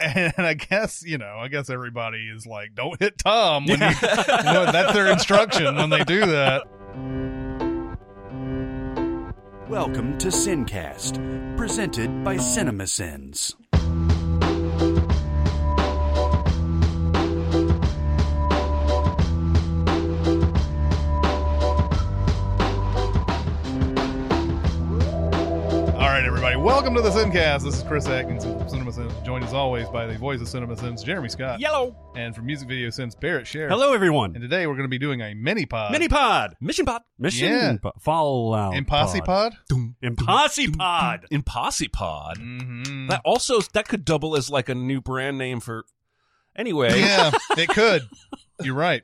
and I guess you know, I guess everybody is like, "Don't hit Tom." When you, you know, that's their instruction when they do that. Welcome to Sincast, presented by CinemaSins. Welcome to the Sincast. This is Chris Atkins of Cinema Sins, joined as always by the voice of Cinema Sins, Jeremy Scott, Yellow. and from Music Video Sins, Barrett Sheriff. Hello, everyone. And today we're going to be doing a mini pod, Mini pod. Mission pod. Mission Yeah. po- Fallout. Impossy pod. Impossy pod. Impossipod. Mm-hmm. That also that could double as like a new brand name for. Anyway, Yeah, it could. You're right.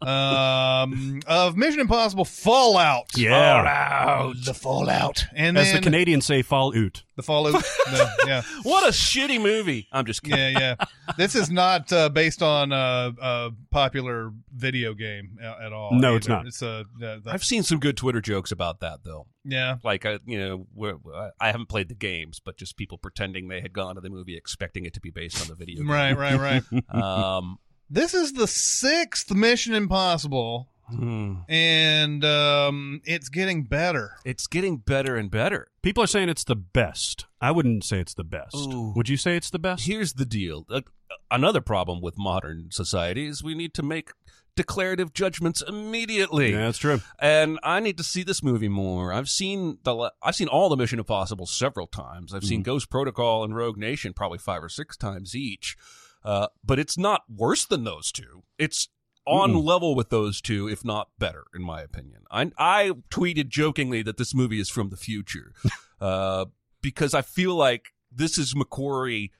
Um, of Mission Impossible Fallout. Yeah. Fallout. The Fallout. And As the then Canadians say, Fallout. the Fallout. the- yeah. what a shitty movie. I'm just kidding. Yeah, yeah. This is not uh, based on uh, a popular video game a- at all. No, it's either. not. It's a uh, the- I've seen some good Twitter jokes about that though. yeah. Like I, you know, where, I haven't played the games, but just people pretending they had gone to the movie expecting it to be based on the video. game. Right, right, right. Um, this is the sixth Mission Impossible, hmm. and um, it's getting better. it's getting better and better. People are saying it's the best. I wouldn't say it's the best. Ooh. Would you say it's the best? Here's the deal. Uh, another problem with modern society is we need to make declarative judgments immediately. Yeah, that's true. and I need to see this movie more. I've seen the I've seen all the Mission Impossible several times. I've seen Ghost Protocol and Rogue Nation probably five or six times each. Uh, but it's not worse than those two. It's on level with those two, if not better, in my opinion. I I tweeted jokingly that this movie is from the future, uh, because I feel like this is McQuarrie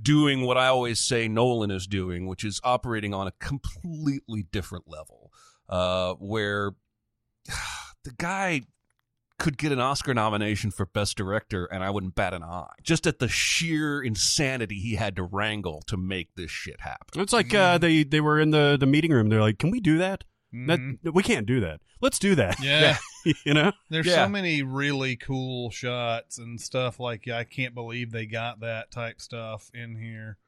doing what I always say Nolan is doing, which is operating on a completely different level, uh, where the guy could get an Oscar nomination for Best Director, and I wouldn't bat an eye. Just at the sheer insanity he had to wrangle to make this shit happen. It's like uh, they they were in the, the meeting room. They're like, "Can we do that? Mhm. That we can't do that. Let's do that." Yeah. you know. There's Yeah. so many really cool shots and stuff like I can't believe they got that type stuff in here.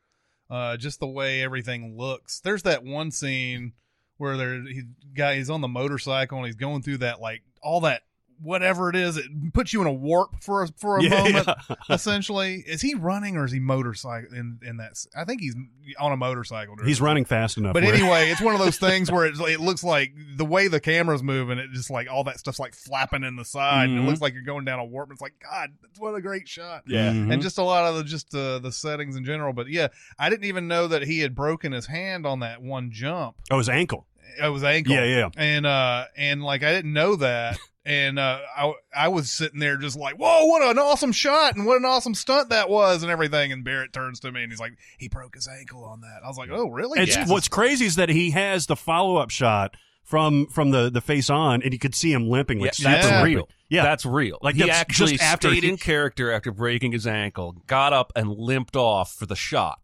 Uh, just the way everything looks. There's that one scene where there he guy he's on the motorcycle and he's going through that like all that whatever it is. It puts you in a warp for a, for a Yeah, moment. yeah. Essentially, is he running or is he motorcycle in in that? I think he's on a motorcycle. He's running fast enough. but anyway, it's one of those things where it, it looks like the way the camera's moving, it just like all that stuff's like flapping in the side, and it Mhm. looks like you're going down a warp. And it's like, God, what a great shot. Yeah. Mhm. And just a lot of the just uh, the settings in general. But yeah, I didn't even know that he had broken his hand on that one jump. oh, his ankle. It was ankle. Yeah, yeah. And uh, and like I didn't know that. And uh, I I was sitting there just like, whoa, what an awesome shot and what an awesome stunt that was and everything. And Barrett turns to me and he's like, he broke his ankle on that. I was like, oh, really? It's Yeah. what's crazy is that he has the follow up shot from from the the face on, and you could see him limping. Like Yeah, that's super real. Yeah, That's real. Like, he actually just after stayed he- in character after breaking his ankle, got up and limped off for the shot.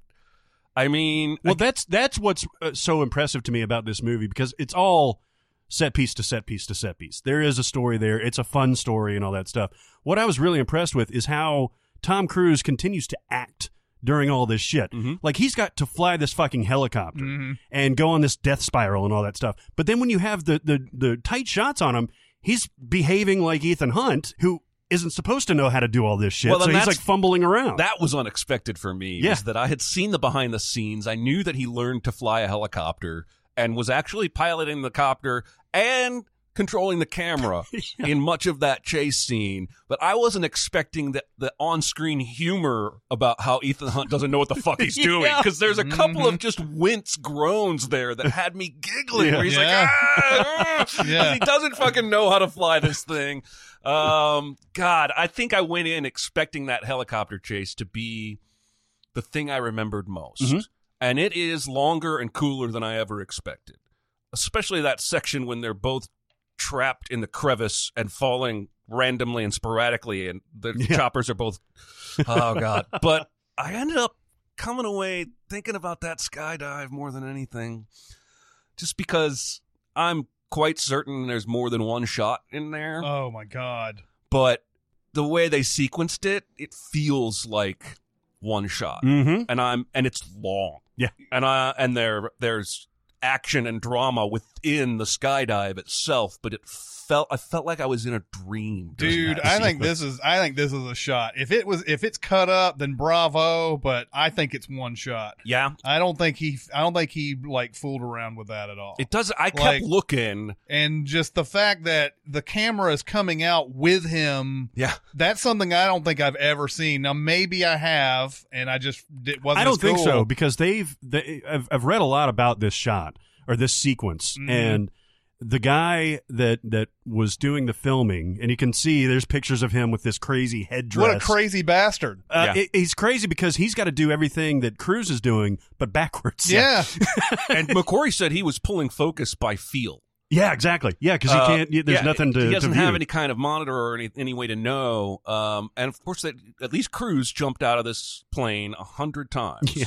I mean, Well, that's that's what's uh, so impressive to me about this movie because it's all set piece to set piece to set piece. There is a story there. It's a fun story and all that stuff. What I was really impressed with is how Tom Cruise continues to act during all this shit. Mhm. Like he's got to fly this fucking helicopter Mhm. and go on this death spiral and all that stuff. But then when you have the the the tight shots on him, he's behaving like Ethan Hunt, who isn't supposed to know how to do all this shit. Well, so he's that's- like fumbling around. that was unexpected for me. Yeah. That I had seen the behind the scenes. I knew that he learned to fly a helicopter and was actually piloting the copter and controlling the camera in much of that chase scene. But I wasn't expecting that the on-screen humor about how Ethan Hunt doesn't know what the fuck he's doing Yeah. because there's a couple of just wince groans there that had me giggling. Yeah. Where he's Yeah. like, ah, ah," Yeah. he doesn't fucking know how to fly this thing. Um, God, I think I went in expecting that helicopter chase to be the thing I remembered most. Mhm. And it is longer and cooler than I ever expected. Especially that section when they're both trapped in the crevice and falling randomly and sporadically, and the Yeah. choppers are both. Oh, God. but I ended up coming away thinking about that skydive more than anything. Just because I'm quite certain there's more than one shot in there Oh my god. but the way they sequenced it, it feels like one shot, Mm-hmm. and I'm and it's long. Yeah. and I and there there's action and drama within the skydive itself, but it felt I felt like I was in a dream. Dude, I think this is I think this is a shot. If it was if it's cut up, then bravo. But I think it's one shot. yeah. I don't think he I don't think he like fooled around with that at all. It doesn't I kept Like- looking. and just the fact that the camera is coming out with him Yeah, that's something I don't think I've ever seen. Now maybe I have, and I just it wasn't. I don't as think cool. so because they've they, I've, I've read a lot about this shot or this sequence Mhm. and the guy that that was doing the filming and you can see there's pictures of him with this crazy headdress. What a crazy bastard! Uh, Yeah. it- he's crazy because he's got to do everything that Cruise is doing, but backwards. Yeah, and McQuarrie said he was pulling focus by feel. yeah, exactly. Yeah, because he Uh, can't. There's yeah, nothing to. He doesn't to view. have any kind of monitor or any, any way to know. Um, and of course, that at least Cruise jumped out of this plane a hundred times. Yeah.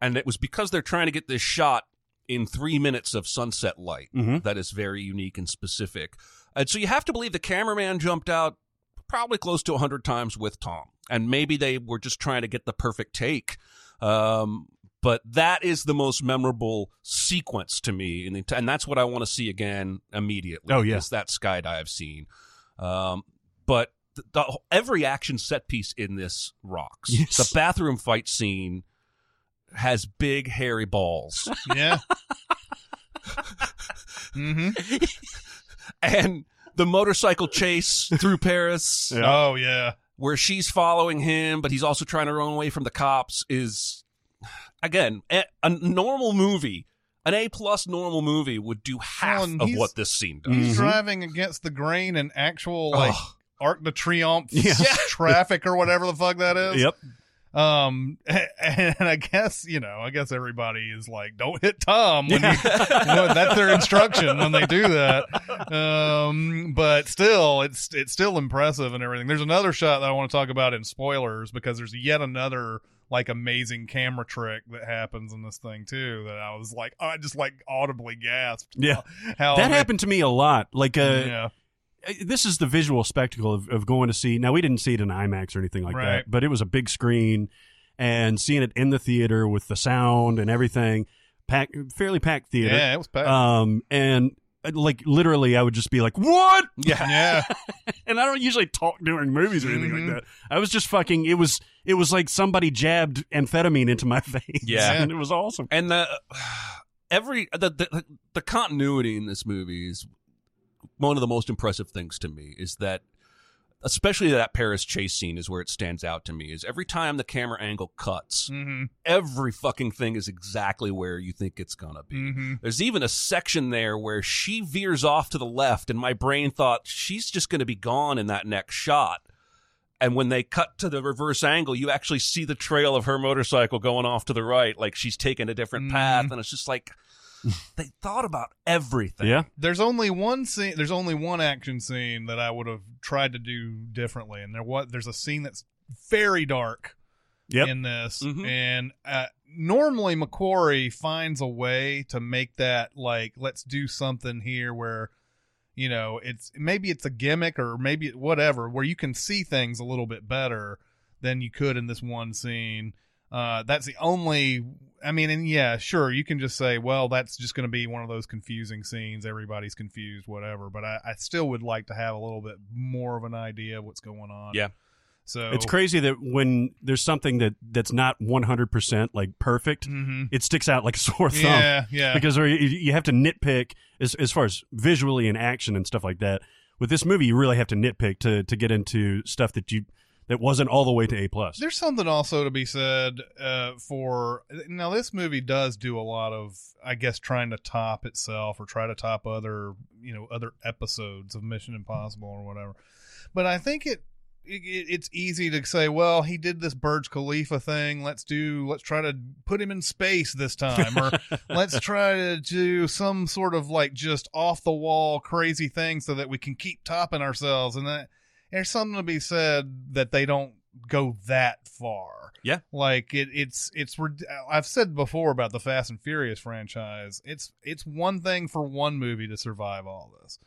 And it was because they're trying to get this shot in three minutes of sunset light Mhm. that is very unique and specific. And so you have to believe the cameraman jumped out probably close to a hundred times with Tom, and maybe they were just trying to get the perfect take. Um, but that is the most memorable sequence to me, and, the, and that's what I want to see again immediately. Oh, yeah. is that skydive scene. Um, but the, the, every action set piece in this rocks. Yes. The bathroom fight scene has big hairy balls, yeah. hmm and the motorcycle chase through Paris, Yeah. Oh yeah. where she's following him, but he's also trying to run away from the cops, is again a, a normal movie. An A plus normal movie would do half and of what this scene does. He's Mhm. driving against the grain and actual like Ugh. Arc de Triomphe Yeah. traffic or whatever the fuck that is. Yep. Um, and I guess you know, I guess everybody is like, "Don't hit Tom." When you, when that's their instruction when they do that. Um, but still, it's it's still impressive and everything. There's another shot that I want to talk about in spoilers because there's yet another like amazing camera trick that happens in this thing too. That I was like, I just like audibly gasped. Yeah. how that they- happened to me a lot. Like, uh, yeah, this is the visual spectacle of, of going to see. Now, we didn't see it in IMAX or anything like Right. that, but it was a big screen and seeing it in the theater with the sound and everything, pack, fairly packed theater. yeah, it was packed. Um, and uh, like literally, I would just be like, "What?" Yeah. yeah, And I don't usually talk during movies or anything Mhm. like that. I was just fucking. It was it was like somebody jabbed amphetamine into my face. Yeah. and it was awesome. and the every the, the the continuity in this movie is one of the most impressive things to me is that especially that Paris chase scene is where it stands out to me is every time the camera angle cuts hmm every fucking thing is exactly where you think it's gonna be. Hmm there's even a section there where she veers off to the left and my brain thought she's just going to be gone in that next shot. And when they cut to the reverse angle you actually see the trail of her motorcycle going off to the right like she's taken a different Mhm. path. And it's just like they thought about everything Yeah, There's only one scene. There's only one action scene that I would have tried to do differently, and there what there's a scene that's very dark Yep. in this, Mhm. and uh, normally McQuarrie finds a way to make that like let's do something here where you know it's maybe it's a gimmick or maybe whatever where you can see things a little bit better than you could in this one scene. Uh, that's the only. I mean, and yeah, sure, you can just say, well, that's just going to be one of those confusing scenes. Everybody's confused, whatever. But I, I still would like to have a little bit more of an idea of what's going on. Yeah. So it's crazy that when there's something that that's not 100 percent like perfect, hmm it sticks out like a sore thumb. Yeah, yeah. because or you, you have to nitpick as as far as visually and action and stuff like that. With this movie, you really have to nitpick to to get into stuff that you that wasn't all the way to A plus. There's something also to be said uh, for now. This movie does do a lot of, I guess, trying to top itself or try to top other, you know, other episodes of Mission Impossible or whatever. But I think it, it it's easy to say, well, he did this Burj Khalifa thing. Let's do, let's try to put him in space this time, or let's try to do some sort of like just off the wall crazy thing so that we can keep topping ourselves. And that there's something to be said that they don't go that far. Yeah. Like it, it's it's I've said before about the Fast and Furious franchise. It's it's one thing for one movie to survive all this.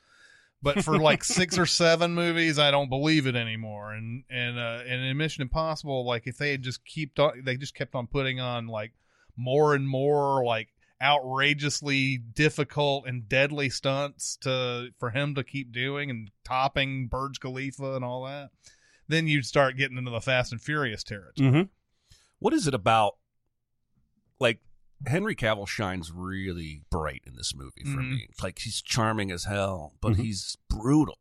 But for like six or seven movies, I don't believe it anymore. And and uh, and in Mission Impossible, like if they had just kept on, they just kept on putting on like more and more like outrageously difficult and deadly stunts to for him to keep doing and topping Burj Khalifa and all that, then you'd start getting into the Fast and Furious territory. Mm-hmm. What is it about? Like Henry Cavill shines really bright in this movie for Mhm. me. Like he's charming as hell, but Mhm. he's brutal.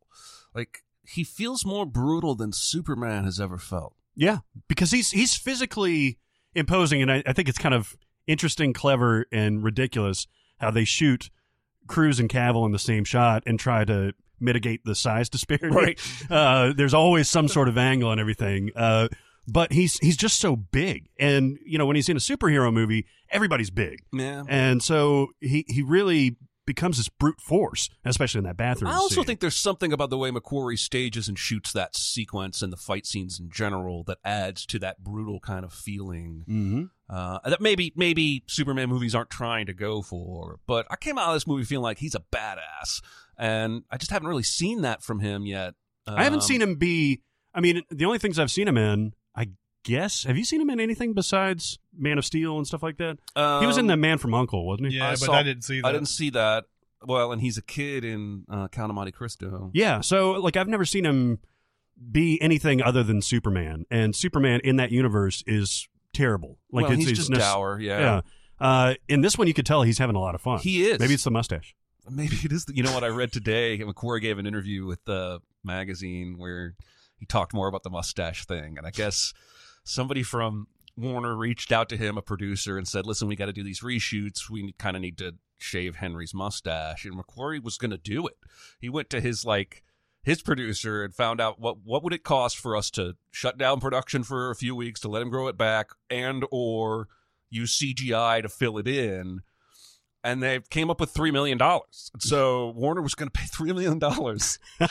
Like he feels more brutal than Superman has ever felt. Yeah, because he's he's physically imposing, and I, I think it's kind of interesting, clever, and ridiculous how they shoot Cruise and Cavill in the same shot and try to mitigate the size disparity. Right. Uh, there's always some sort of angle and everything. Uh, but he's he's just so big, and you know when he's in a superhero movie, everybody's big, Yeah. and so he he really becomes this brute force, especially in that bathroom. I also scene. think there's something about the way McQuarrie stages and shoots that sequence and the fight scenes in general that adds to that brutal kind of feeling. Mhm. Uh, that maybe maybe Superman movies aren't trying to go for, but I came out of this movie feeling like he's a badass, and I just haven't really seen that from him yet. I haven't Um, seen him be. I mean, the only things I've seen him in, I guess. Have you seen him in anything besides Man of Steel and stuff like that? he was in um, The Man from U.N.C.L.E., wasn't he? Yeah, I but saw- I didn't see that. I didn't see that. Well, and he's a kid in uh, Count of Monte Cristo. Yeah. So, like, I've never seen him be anything other than Superman, and Superman in that universe is terrible. Like, well, it's, he's it's just nec- dour. Yeah. Yeah. Uh, in this one, you could tell he's having a lot of fun. he is. Maybe it's the mustache. maybe it is. The, you know what I read today? McQuarrie gave an interview with the magazine where he talked more about the mustache thing, and I guess somebody from Warner reached out to him, a producer, and said, "Listen, we got to do these reshoots. We kind of need to shave Henry's mustache." And McQuarrie was going to do it. He went to his like his producer and found out what what would it cost for us to shut down production for a few weeks to let him grow it back and or use CGI to fill it in and they came up with three million dollars. So Warner was going to pay three million dollars, and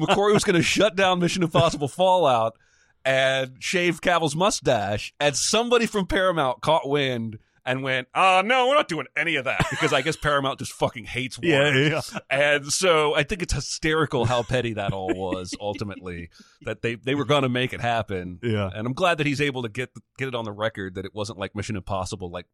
McQuarrie was going to shut down Mission Impossible Fallout and shaved Cavill's mustache. And somebody from Paramount caught wind and went, "Uh no, we're not doing any of that," because I guess Paramount just fucking hates Warner. Yeah, yeah. And so I think it's hysterical how petty that all was ultimately that they they were going to make it happen. Yeah. And I'm glad that he's able to get get it on the record that it wasn't like Mission Impossible, like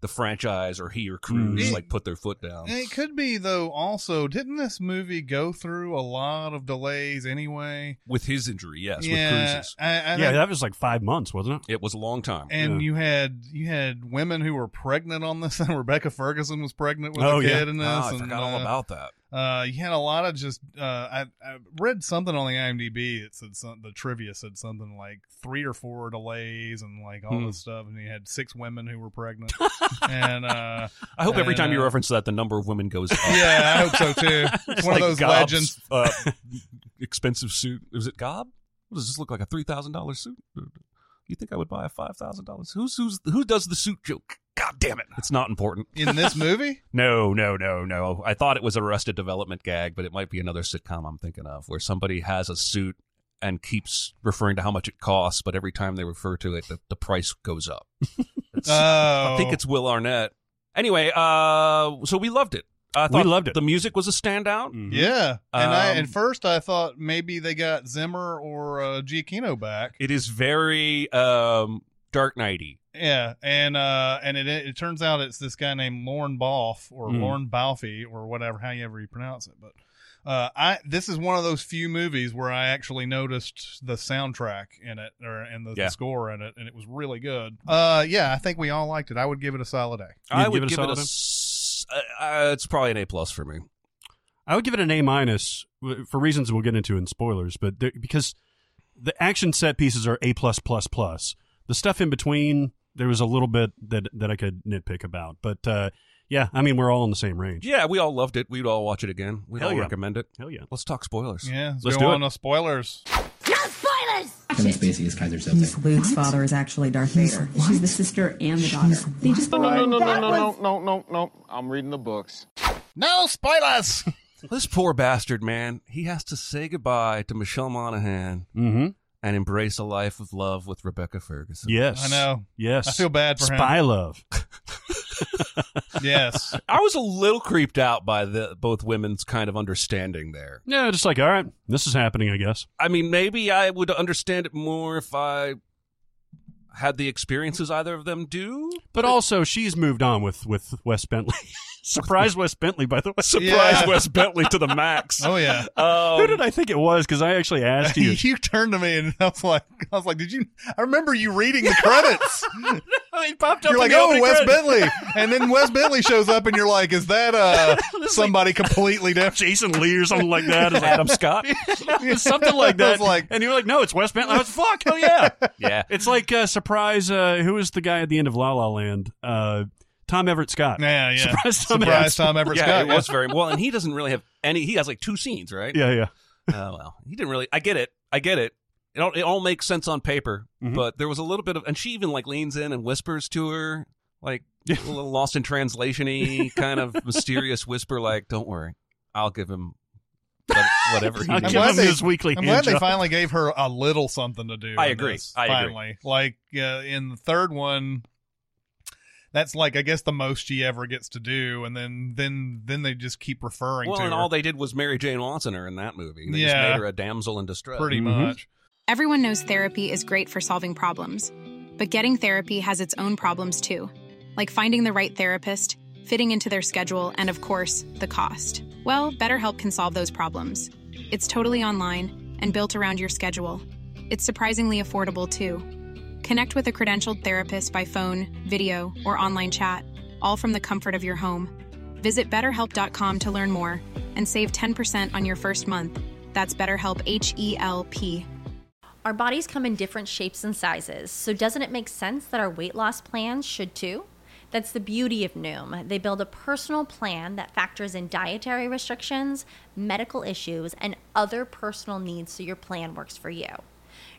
the franchise or he or Cruise Mm. like put their foot down. It could be though. Also, didn't this movie go through a lot of delays anyway? With his injury, yes, with yeah, Cruise's. I, I yeah, think- that was like five months, wasn't it? It was a long time. and Yeah. you had you had women who were pregnant on this. And Rebecca Ferguson was pregnant with Oh, a yeah. kid in this. Oh, I and, forgot all uh, about that. Uh, you had a lot of just. Uh, I, I read something on the IMDb. It said some, the trivia said something like three or four delays and like all Hmm. this stuff. And you had six women who were pregnant. and uh, I hope every time you uh, reference that, the number of women goes up. yeah, I hope so too. It's one Like of those Gob's, legends. Uh, expensive suit. Was it Gob? What does this look like? A three thousand dollars suit? You think I would buy a five thousand dollars? Who's who's who does the suit joke? God damn it! It's not important. in this movie. No, no, no, no. I thought it was a Arrested Development gag, but it might be another sitcom I'm thinking of where somebody has a suit and keeps referring to how much it costs, but every time they refer to it, the, the price goes up. Oh, I think it's Will Arnett. Anyway, uh, so we loved it. I thought We loved it. The music was a standout. Mhm. yeah. And I Um, at first I thought maybe they got Zimmer or uh, Giacchino back. It is very um, Dark Knighty. Yeah, and uh, and it it turns out it's this guy named Lorne Balfe or Mm. Lorne Balfe or whatever, however you ever pronounce it. But uh, I this is one of those few movies where I actually noticed the soundtrack in it or and the, Yeah. the score in it, and it was really good. Uh, yeah, I think we all liked it. I would give it a solid A. I You'd would give it a give it a. solid? s- uh, uh, it's probably an A plus for me. I would give it an A minus for reasons we'll get into in spoilers, but there, because the action set pieces are A plus plus plus. The stuff in between, there was a little bit that that I could nitpick about, but uh, yeah, I mean we're all in the same range. Yeah, we all loved it. We'd all watch it again. We'd Hell all yeah. recommend it. Hell yeah! Let's talk spoilers. Yeah, let's, Let's go do on it. to spoilers. No spoilers! Kevin Spacey is Keyser He's Soze. Luke's father is actually Darth Vader. She's the sister and the daughter. They just No, no, no, no, no, no, no, no, no. I'm reading the books. No spoilers. This poor bastard, man. He has to say goodbye to Michelle Monaghan Mm-hmm. and embrace a life of love with Rebecca Ferguson. Yes, I know. Yes, I feel bad for him. Spy love. yes. I was a little creeped out by the both women's kind of understanding there. Yeah, just like all right, this is happening. I guess. I mean, maybe I would understand it more if I had the experiences either of them do. But also, she's moved on with with Wes Bentley. Surprise Wes Bentley, by the way. Surprise Yeah. Wes Bentley to the max. Oh yeah. Um, Who did I think it was? Because I actually asked you. you turned to me and I was like, I was like, did you? I remember you reading the credits. he popped up you're like, oh, opening Wes credits. Bentley, and then Wes Bentley shows up, and you're like, is that uh somebody completely different? Jason Lee or something like that. Adam Scott. something like that. like- and you're like, no, it's Wes Bentley. I was like, fuck, hell yeah. yeah. It's like uh, surprise. Uh, who was the guy at the end of La La Land? Uh, Tom Everett Scott. Yeah, yeah. Surprise Tom Surprise Everett. Tom Everett yeah, Scott. it was very well, and he doesn't really have any. He has like two scenes, right? Yeah, yeah. Oh well, he didn't really. I get it. I get it. It all, it all makes sense on paper, Mhm. but there was a little bit of, and she even like leans in and whispers to her, like a little lost in translation-y kind of mysterious whisper, like, "Don't worry, I'll give him what- whatever he I'll needs." give glad him they- his weekly I'm hand glad they job. finally gave her a little something to do. I in agree. this, I agree. finally, like uh, in the third one, that's like I guess the most she ever gets to do, and then then then they just keep referring Well, to and her all they did was Mary Jane Watson her in that movie. They just Yeah. made her a damsel in distress. pretty Mhm. much. Everyone knows therapy is great for solving problems, but getting therapy has its own problems too, like finding the right therapist, fitting into their schedule, and of course, the cost. Well, BetterHelp can solve those problems. It's totally online and built around your schedule. It's surprisingly affordable too. Connect with a credentialed therapist by phone, video, or online chat, all from the comfort of your home. Visit betterhelp.com to learn more and save 10% on your first month. That's BetterHelp H E L P. Our bodies come in different shapes and sizes, so doesn't it make sense that our weight loss plans should too? That's the beauty of Noom. They build a personal plan that factors in dietary restrictions, medical issues, and other personal needs so your plan works for you.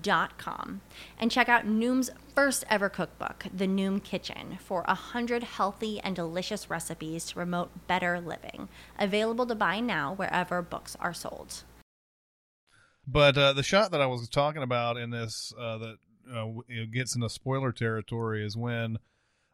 dot com and check out Noom's first ever cookbook, The Noom Kitchen, for a hundred healthy and delicious recipes to promote better living. Available to buy now wherever books are sold. But uh, the shot that I was talking about in this uh, that uh, gets into spoiler territory is when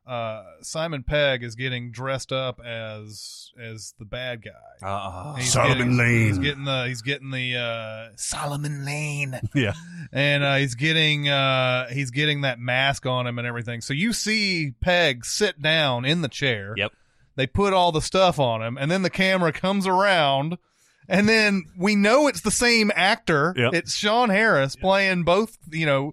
uh, Simon Pegg is getting dressed up as as the bad guy. Uh, He's Solomon getting, Lane. He's getting the he's getting the uh, Solomon Lane, Yeah. and uh, he's getting uh, he's getting that mask on him and everything. So you see Pegg sit down in the chair. Yep. They put all the stuff on him, and then the camera comes around. And then we know it's the same actor. Yep. It's Sean Harris playing both, you know,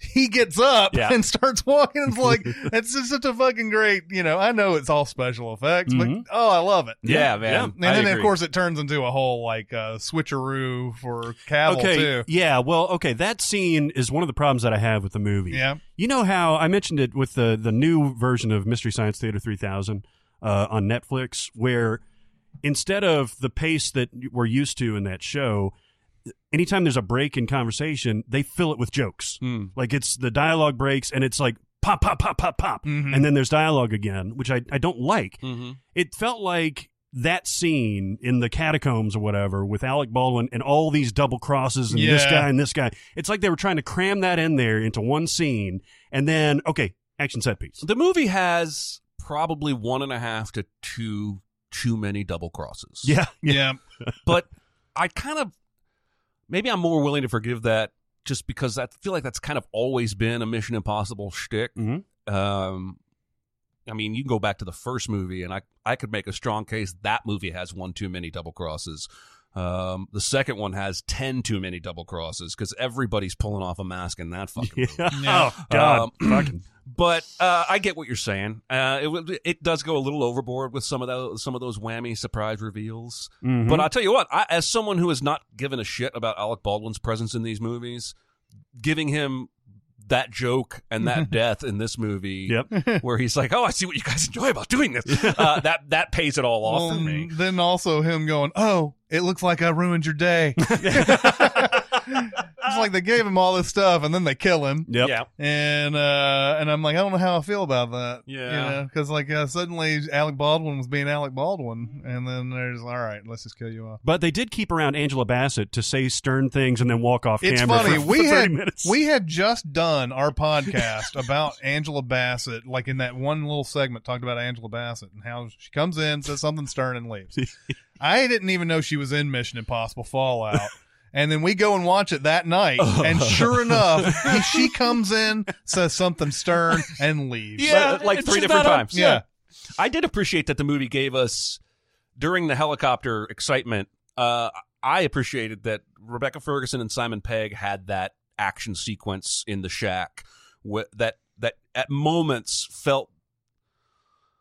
he gets up Yeah. and starts walking. It's like, it's just such a fucking great, you know, I know it's all special effects, but oh, I love it. yeah, man. Yeah. And I then, of course, it turns into a whole like uh, switcheroo for Cavill okay. too. Yeah. Well, okay. That scene is one of the problems that I have with the movie. Yeah, You know how I mentioned it with the the new version of Mystery Science Theater 3000 uh, on Netflix, where instead of the pace that we're used to in that show, anytime there's a break in conversation, they fill it with jokes. Hmm. Like it's the dialogue breaks and it's like pop, pop, pop, pop, pop, Mhm. and then there's dialogue again, which I I don't like. Mhm. It felt like that scene in the catacombs or whatever with Alec Baldwin and all these double crosses and this guy and this guy. It's like they were trying to cram that in there into one scene and then okay, action set piece. The movie has probably one and a half to two too many double crosses. Yeah. yeah, but I kind of maybe I'm more willing to forgive that just because I feel like that's kind of always been a Mission Impossible shtick. Mhm. Um, I mean, you can go back to the first movie, and I I could make a strong case that movie has one too many double crosses. Um, the second one has ten too many double crosses because everybody's pulling off a mask in that fucking movie. Yeah. Yeah. Oh God. Um, Fucking. But uh, I get what you're saying. Uh, it it does go a little overboard with some of those some of those whammy surprise reveals. Mhm. But I'll tell you what, I, as someone who has not given a shit about Alec Baldwin's presence in these movies, giving him that joke and that death in this movie, Yep. where he's like, "Oh, I see what you guys enjoy about doing this." Uh, that that pays it all off Well, for me. Then also him going, "Oh, it looks like I ruined your day." it's like they gave him all this stuff and then they kill him. Yep. Yeah, And uh and I'm like, I don't know how I feel about that. Yeah. you know, because like uh, suddenly Alec Baldwin was being Alec Baldwin, and then there's all right, let's just kill you off. But they did keep around Angela Bassett to say stern things and then walk off It's camera. funny. for, we for had minutes. we had just done our podcast about Angela Bassett, like in that one little segment, talked about Angela Bassett and how she comes in, says something stern, and leaves. I didn't even know she was in Mission Impossible Fallout. And then we go and watch it that night, and sure enough, he, she comes in, says something stern, and leaves. But, like three different not a- times. yeah. I did appreciate that the movie gave us during the helicopter excitement. Uh, I appreciated that Rebecca Ferguson and Simon Pegg had that action sequence in the shack wh- that that at moments felt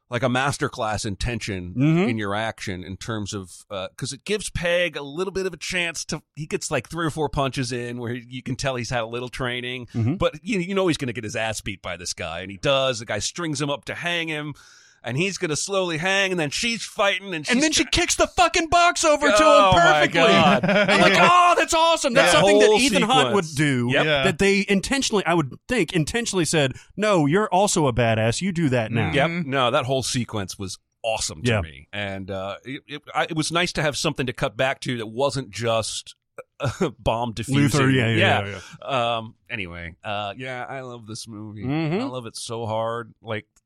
like a masterclass in tension Mhm. in your action in terms of because it gives Pegg a little bit of a chance to he gets like three or four punches in where you can tell he's had a little training, Mhm. but you you know he's going to get his ass beat by this guy, and he does. The guy strings him up to hang him. And he's gonna slowly hang, and then she's fighting, and she's and then she kicks the fucking box over to Oh, him perfectly. I'm like, Yeah. oh, that's awesome. That's That something that whole Ethan Hunt would do. Yep. Yeah. That they intentionally, I would think, intentionally said, no, you're also a badass. You do that now. Yep. No, that whole sequence was awesome to Yeah. me, and uh, it, it, I, it was nice to have something to cut back to that wasn't just bomb defusing. Luther, yeah, yeah, yeah, yeah. Um. Anyway, uh, yeah, I love this movie. Mhm. I love it so hard. Like, the,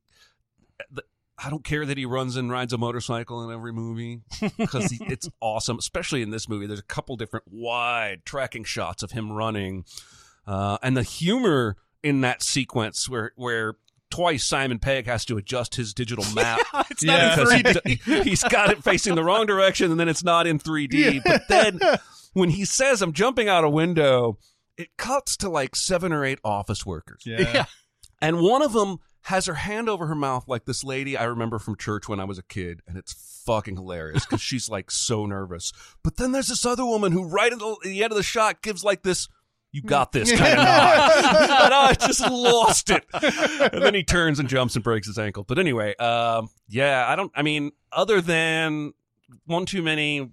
I don't care that he runs and rides a motorcycle in every movie because it's awesome. Especially in this movie, there's a couple different wide tracking shots of him running, uh, and the humor in that sequence where where. Twice Simon Pegg has to adjust his digital map it's Yeah. not in because 3D. he, he's got it facing the wrong direction and then it's not in 3D. But then when he says, I'm jumping out a window, it cuts to like seven or eight office workers. Yeah. And one of them has her hand over her mouth like this lady I remember from church when I was a kid. And it's fucking hilarious because she's like so nervous. But then there's this other woman who, right at the, at the end of the shot, gives like this. You got this kind of nod. and I just lost it. And then he turns and jumps and breaks his ankle. But anyway, um, yeah, I don't, I mean, other than one too many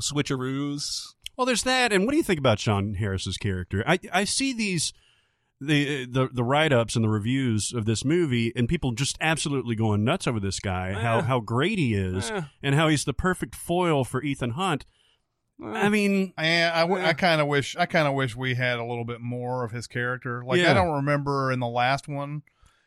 switcheroos, Well, there's that. And what do you think about Sean Harris's character? I I see these the the the write ups and the reviews of this movie, and people just absolutely going nuts over this guy. How Eh. how great he is, Eh. and how he's the perfect foil for Ethan Hunt. I mean, And I, w- I kind of wish I kind of wish we had a little bit more of his character. Like Yeah. I don't remember in the last one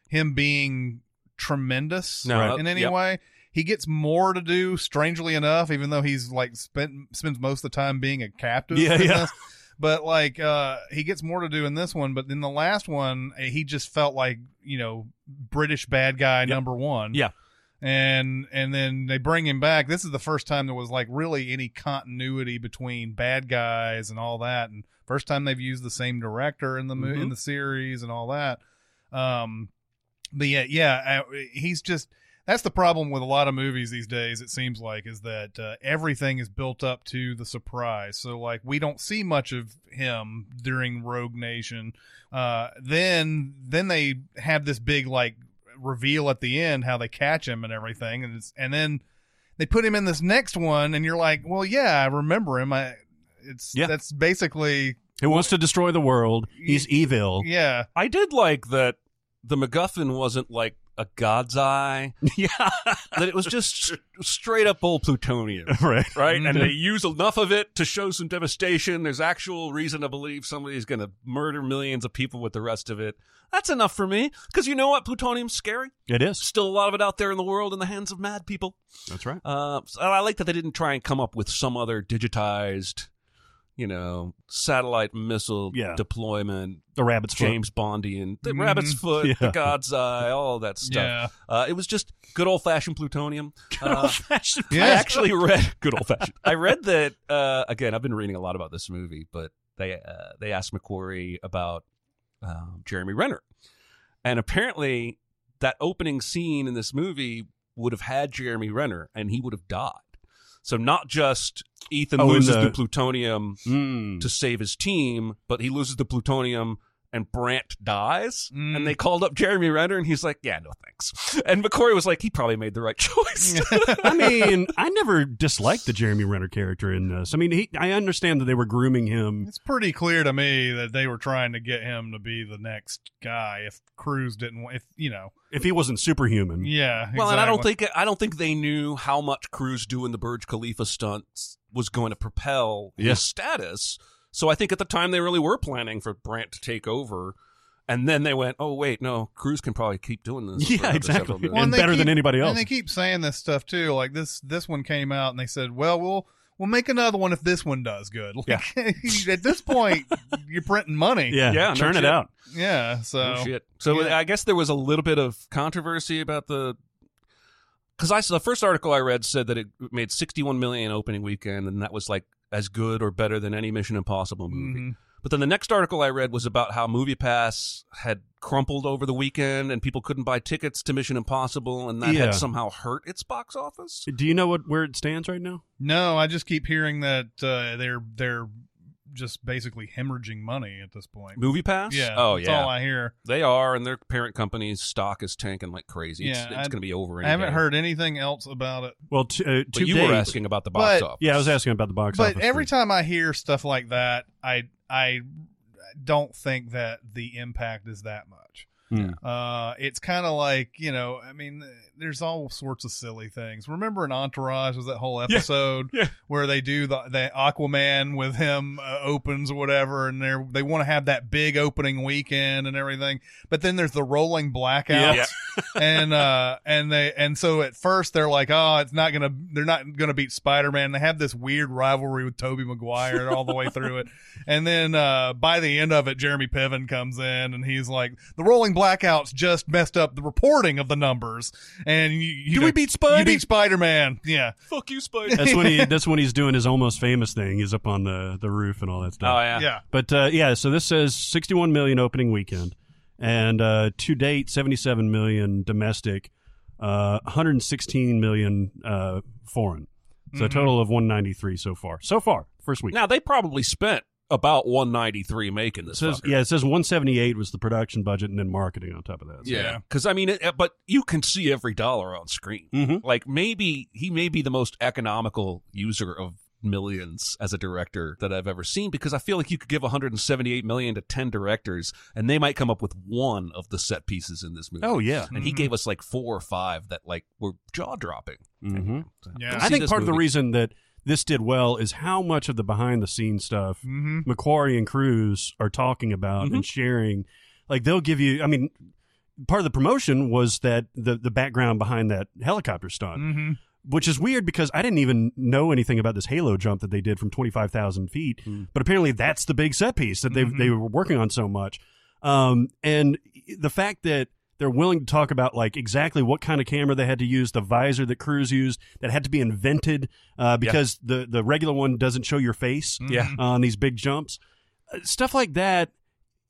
him being tremendous No, Right. in any yep. way. He gets more to do, strangely enough, even though he's like spent spends most of the time being a captive. Yeah, in yeah. But like uh he gets more to do in this one, but in the last one, eh, he just felt like, you know, British bad guy number 1 Yeah. and and then they bring him back. This is the first time there was like really any continuity between bad guys and all that, and first time they've used the same director in the Mhm. in the series and all that. Um, but yeah, yeah, uh, he's just that's the problem with a lot of movies these days. It seems like is that uh, everything is built up to the surprise. So like we don't see much of him during Rogue Nation. Uh, then then they have this big like reveal at the end how they catch him and everything, and it's, and then they put him in this next one, and you're like, well, yeah, I remember him. I it's Yeah. that's basically he wants to destroy the world. He's evil. yeah. I did like that the MacGuffin wasn't like a god's eye, Yeah, that it was just straight up old plutonium. right. Right, and they use enough of it to show some devastation. There's actual reason to believe somebody's going to murder millions of people with the rest of it. That's enough for me, because you know what? Plutonium's scary. It is. Still a lot of it out there in the world in the hands of mad people. That's right. Uh, so I like that they didn't try and come up with some other digitized, you know, satellite missile Yeah. deployment, The rabbit's foot. James Bondian, the Mhm. rabbit's foot, Yeah. the God's eye, all that stuff. Yeah. Uh, it was just good old fashioned plutonium. Uh, Old-fashioned Yeah. I actually read good old fashioned. I read that uh, again. I've been reading a lot about this movie, but they uh, they asked McQuarrie about um, Jeremy Renner, and apparently that opening scene in this movie would have had Jeremy Renner, and he would have died. So not just Ethan Oh, loses the- the plutonium Mm. to save his team, but he loses the plutonium and Brandt dies, Mm. and they called up Jeremy Renner, and he's like, "Yeah, no thanks." And McQuarrie was like, "He probably made the right choice." I mean, I never disliked the Jeremy Renner character in this. I mean, he, I understand that they were grooming him. It's pretty clear to me that they were trying to get him to be the next guy. If Cruise didn't, if you know, If he wasn't superhuman, yeah. Well, and I don't think I don't think they knew how much Cruise doing the Burj Khalifa stunts was going to propel Yeah. his status. So I think at the time they really were planning for Brandt to take over, and then they went, "Oh wait, no, Cruise can probably keep doing this." Yeah, exactly. Well, and they better than anybody else. And they keep saying this stuff too. Like this, this one came out, and they said, "Well, we'll we'll make another one if this one does good." Like, at this point, you're printing money. yeah, Yeah, no it shit. out. yeah. So Oh, shit. So yeah. I guess there was a little bit of controversy about the because I the first article I read said that it made 61 million opening weekend, and that was like as good or better than any Mission Impossible movie. Mhm. But then the next article I read was about how MoviePass had crumpled over the weekend, and people couldn't buy tickets to Mission Impossible, and that Yeah. had somehow hurt its box office. Do you know what where it stands right now? no, I just keep hearing that uh, they're they're just basically hemorrhaging money at this point. Movie Pass? Yeah. Oh that's yeah. all I hear. they are, and their parent company's stock is tanking like crazy. It's, Yeah, it's I- going to be over. I haven't day. heard anything else about it. Well, t- uh, But you date, were asking about the box But- office. Yeah, I was asking about the box but office. But every for- time I hear stuff like that, I I don't think that the impact is that much. Hmm. Uh, it's kind of like you know, I mean, there's all sorts of silly things. Remember in Entourage was that whole episode yeah. where they do the, the Aquaman with him uh, opens or whatever, and they they want to have that big opening weekend and everything, but then there's the rolling blackouts, Yeah. and uh, and they and so at first they're like, oh, it's not gonna, they're not gonna beat Spider Man. They have this weird rivalry with Tobey Maguire all the way through it, and then uh, by the end of it, Jeremy Piven comes in and he's like, the rolling blackouts just messed up the reporting of the numbers, and you, you Do know, we beat Spider? You beat Spider Man, yeah. Fuck you, Spider. that's when he that's when he's doing his almost famous thing. He's up on the the roof and all that stuff. Oh yeah. Yeah. But uh, yeah, so this says 61 million opening weekend, and uh, to date 77 million domestic, uh, 116 million uh, foreign. So a total of 193 so far. So far, first week. Now they probably spent about 193 making it this. says fucker. yeah, it says 178 was the production budget, and then marketing on top of that. So- Yeah, because I mean, it, but you can see every dollar on screen. Mhm. Like maybe he may be the most economical user of millions as a director that I've ever seen because I feel like you could give 178 million to 10 directors and they might come up with one of the set pieces in this movie. Oh yeah. And he gave us like four or five that like were jaw dropping. hmm Yeah. I think part of the reason that this did well is how much of the behind the scenes stuff Mm-hmm. McQuarrie and Cruise are talking about and sharing. Like they'll give you. I mean, part of the promotion was that the the background behind that helicopter stunt, Mm-hmm. which is weird because I didn't even know anything about this Halo jump that they did from twenty five thousand feet. But apparently, that's the big set piece that they Mhm. they were working on so much. Um, and the fact that they're willing to talk about like exactly what kind of camera they had to use, the visor that Cruise used that had to be invented uh, because the the regular one doesn't show your face Yeah. on these big jumps, Uh, stuff like that.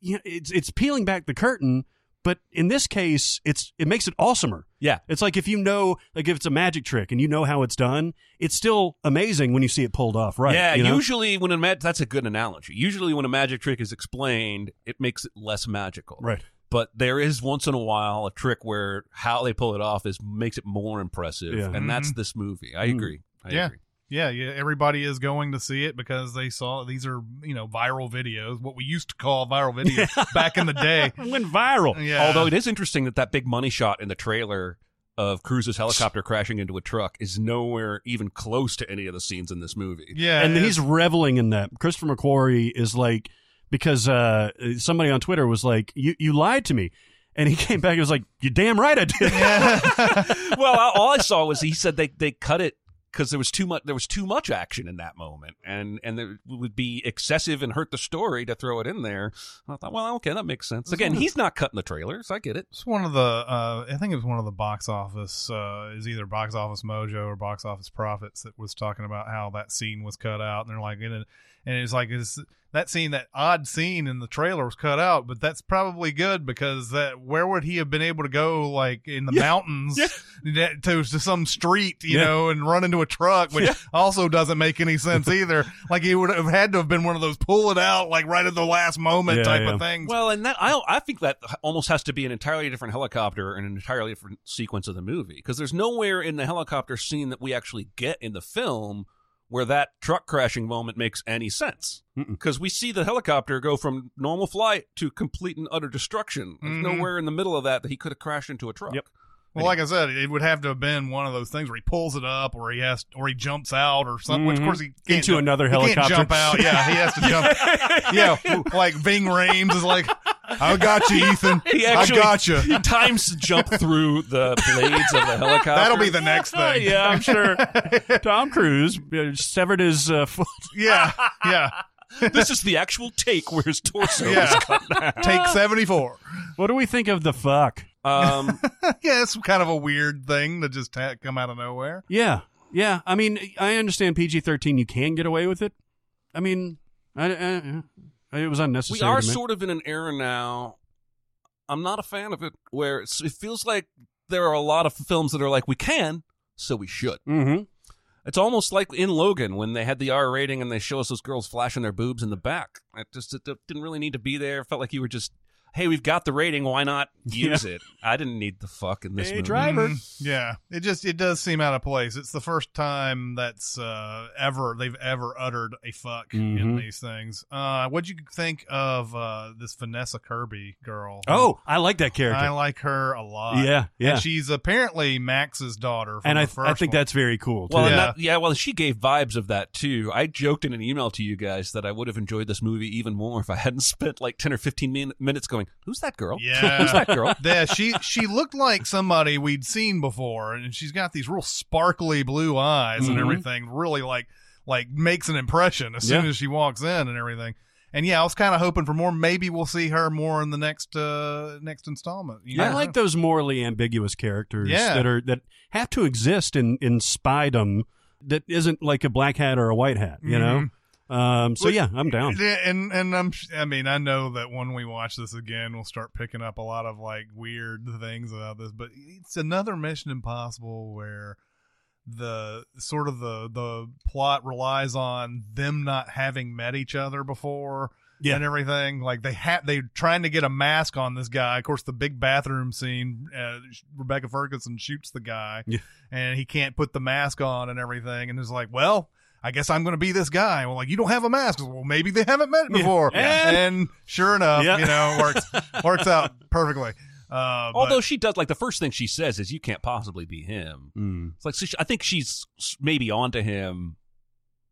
You know, it's it's peeling back the curtain, but in this case, it's it makes it awesomer. Yeah. It's like if you know, like if it's a magic trick and you know how it's done, it's still amazing when you see it pulled off. Right? yeah, you know? usually when a mag- that's a good analogy. Usually when a magic trick is explained, it makes it less magical. right. But there is once in a while a trick where how they pull it off is makes it more impressive, Yeah. and that's this movie. I Mm. agree. I Yeah. agree. Yeah, yeah. Everybody is going to see it because they saw these are you know viral videos, what we used to call viral videos back in the day. It went viral. Yeah. Although it is interesting that that big money shot in the trailer of Cruise's helicopter crashing into a truck is nowhere even close to any of the scenes in this movie. yeah, and it's- he's reveling in that. Christopher McQuarrie is like because uh, somebody on Twitter was like, "You you lied to me," and he came back and was like, "You damn right I did." well, all I saw was he said they they cut it because there was too much there was too much action in that moment, and and it would be excessive and hurt the story to throw it in there. And I thought, well, okay, that makes sense. Again, he's not cutting the trailers. I get it. It's one of the uh, I think it was one of the box office uh, is either box office mojo or box office profits that was talking about how that scene was cut out and they're like and it, and it's like it's that scene that odd scene in the trailer was cut out but that's probably good because that where would he have been able to go like in the mountains that- to, to some street you Yeah. know and run into a truck which also doesn't make any sense either. Like he would have had to have been one of those pull it out like right at the last moment Yeah, type yeah. of things. Well, and that I I think that almost has to be an entirely different helicopter and an entirely different sequence of the movie because there's nowhere in the helicopter scene that we actually get in the film where that truck crashing moment makes any sense because we see the helicopter go from normal flight to complete and utter destruction. There's Mhm. nowhere in the middle of that that he could have crashed into a truck. Yep. Well, like I said, it would have to have been one of those things where he pulls it up, or he has, or he jumps out, or something. Which, of Mhm. course, he can't Into ju- another he Can't helicopter. jump out. Yeah, he has to jump. yeah, like Ving Rhames is like, "I got you, Ethan. He actually I got you." He times jump through the blades of the helicopter. That'll be the next thing. yeah, I'm sure. Tom Cruise uh, severed his uh, foot. yeah, yeah, this is the actual take where his torso yeah. is cut down. Take seventy four. What do we think of the fuck? Um, yeah, it's kind of a weird thing to just ha- come out of nowhere. Yeah, yeah. I mean, I understand PG-13. You can get away with it. I mean, I, I, it was unnecessary. we are sort of in an era now. I'm not a fan of it, where it's, it feels like there are a lot of films that are like we can, so we should. Mhm. It's almost like in Logan when they had the R rating and they show us those girls flashing their boobs in the back. It just it didn't really need to be there. It felt like you were just, hey, we've got the rating, why not use it? I didn't need the fuck in this Hey, movie. driver. Mhm. Yeah, it just it does seem out of place. It's the first time that's uh, ever they've ever uttered a fuck in Mhm. these things. Uh, what'd you think of uh, this Vanessa Kirby girl? Oh, I like that character. I like her a lot. Yeah, yeah. And she's apparently Max's daughter. From and the I, first I think one. that's very cool. Too. Well, Yeah. that- yeah. Well, she gave vibes of that too. I joked in an email to you guys that I would have enjoyed this movie even more if I hadn't spent like ten or fifteen min- minutes going, "Who's that girl? Yeah. Who's that girl?" yeah, she she looked like somebody we'd seen before, and she's got these real sparkly blue eyes and Mhm. everything. Really like like makes an impression as soon Yeah. as she walks in and everything. And yeah, I was kind of hoping for more. Maybe we'll see her more in the next uh next installment. You I like those morally ambiguous characters Yeah. that are that have to exist in in spydom that isn't like a black hat or a white hat, you know. Um, so yeah, I'm down. Yeah, and and I'm I mean I know that when we watch this again, we'll start picking up a lot of like weird things about this, but it's another Mission Impossible where the sort of the the plot relies on them not having met each other before Yeah. and everything like they had they're trying to get a mask on this guy of course the big bathroom scene uh, rebecca ferguson shoots the guy Yeah. and he can't put the mask on and everything and it's like well I guess I'm going to be this guy. Well, like you don't have a mask. Well, maybe they haven't met before, And- and, sure enough, Yeah. you know, works works out perfectly. Uh, but- Although she does, like the first thing she says is, "You can't possibly be him." Mm. It's like so she, I think she's s- maybe onto him,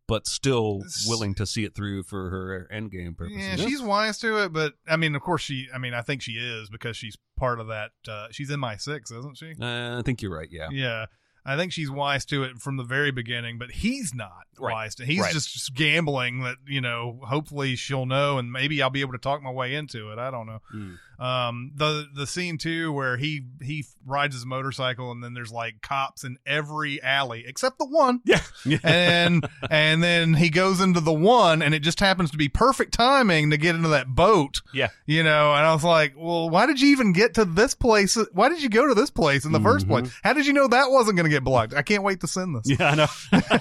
but still willing to see it through for her endgame purposes. Yeah, she's wise to it, but I mean, of course, she. I mean, I think she is because she's part of that. Uh, she's in MI6, isn't she? Uh, I think you're right. Yeah. Yeah, I think she's wise to it from the very beginning, but he's not Right. wise to. It. He's Right. just gambling that you know. Hopefully, she'll know, and maybe I'll be able to talk my way into it. I don't know. Mm. Um, the the scene too where he he rides his motorcycle, and then there's like cops in every alley except the one. Yeah. and and then he goes into the one and it just happens to be perfect timing to get into that boat Yeah. you know and i was like well why did you even get to this place why did you go to this place in the first place how did you know that wasn't going to get blocked i can't wait to send this Yeah, I know.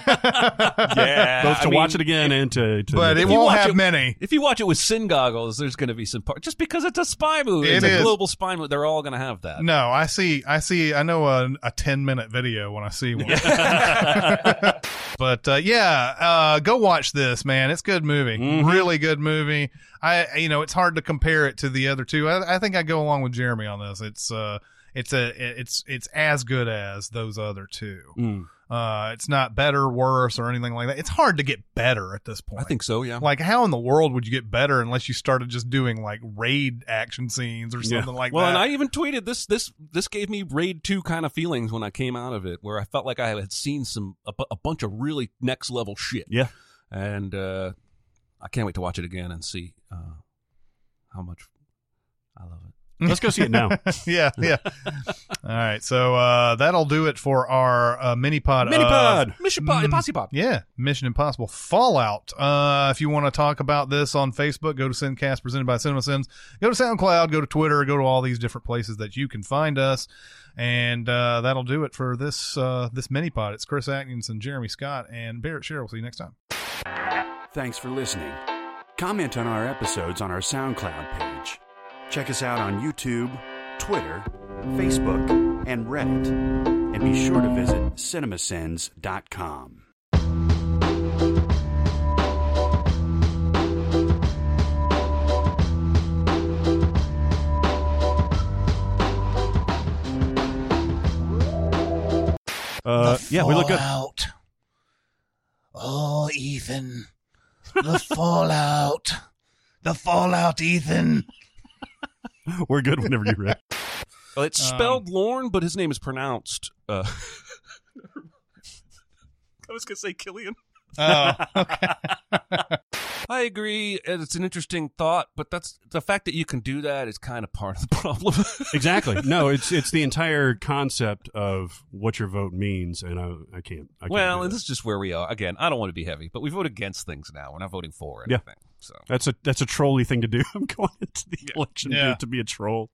Yeah. Both to I watch mean, it again and to, to but it If you won't watch have it- many If you watch it with sin goggles, there's going to be some part just because it's a spy it's It a is. global spine. They're all going to have that. no i see i see i know a, a 10 minute video when i see one but uh, yeah uh, go watch this man it's a good movie Mm-hmm. really good movie i you know it's hard to compare it to the other two i, I think i go along with jeremy on this it's uh it's a it's it's as good as those other two Mm. Uh it's not better worse or anything like that it's hard to get better at this point I think so. Yeah. like how in the world would you get better unless you started just doing like raid action scenes or Yeah. something like well, that Well, and I even tweeted this. This this gave me Raid Two kind of feelings when I came out of it, where I felt like I had seen some a, a bunch of really next level shit. Yeah. and uh, I can't wait to watch it again and see uh, how much I love it. Let's go see it now. yeah, yeah. All right, so uh, that'll do it for our uh, mini pod. Mini pod. Mission Pod, Mm, Posse Pop. Yeah, Mission Impossible Fallout. Uh, if you want to talk about this on Facebook, go to Sincast presented by Cinema Sins. Go to SoundCloud, go to Twitter, go to all these different places that you can find us. And uh, that'll do it for this uh, this mini pod. It's Chris Atkinson, Jeremy Scott, and Barrett Sherrill. We'll see you next time. Thanks for listening. Comment on our episodes on our SoundCloud page. Check us out on YouTube, Twitter, Facebook, and Reddit. And be sure to visit cinemasins.com. Uh, yeah, we look good. Fallout. Oh, Ethan. The fallout. The fallout, Ethan. We're good whenever you're ready. Well, it's spelled Lorne, but his name is pronounced. Uh, I was gonna say Killian. Oh, okay. I agree. It's an interesting thought, but that's the fact that you can do that is kind of part of the problem. Exactly. No, it's it's the entire concept of what your vote means, and I I can't. I can't well, and this is just where we are. Again, I don't want to be heavy, but we vote against things now. We're not voting for Yeah. Anything. So that's a that's a trolly thing to do. I'm going into the election Yeah. to be a troll.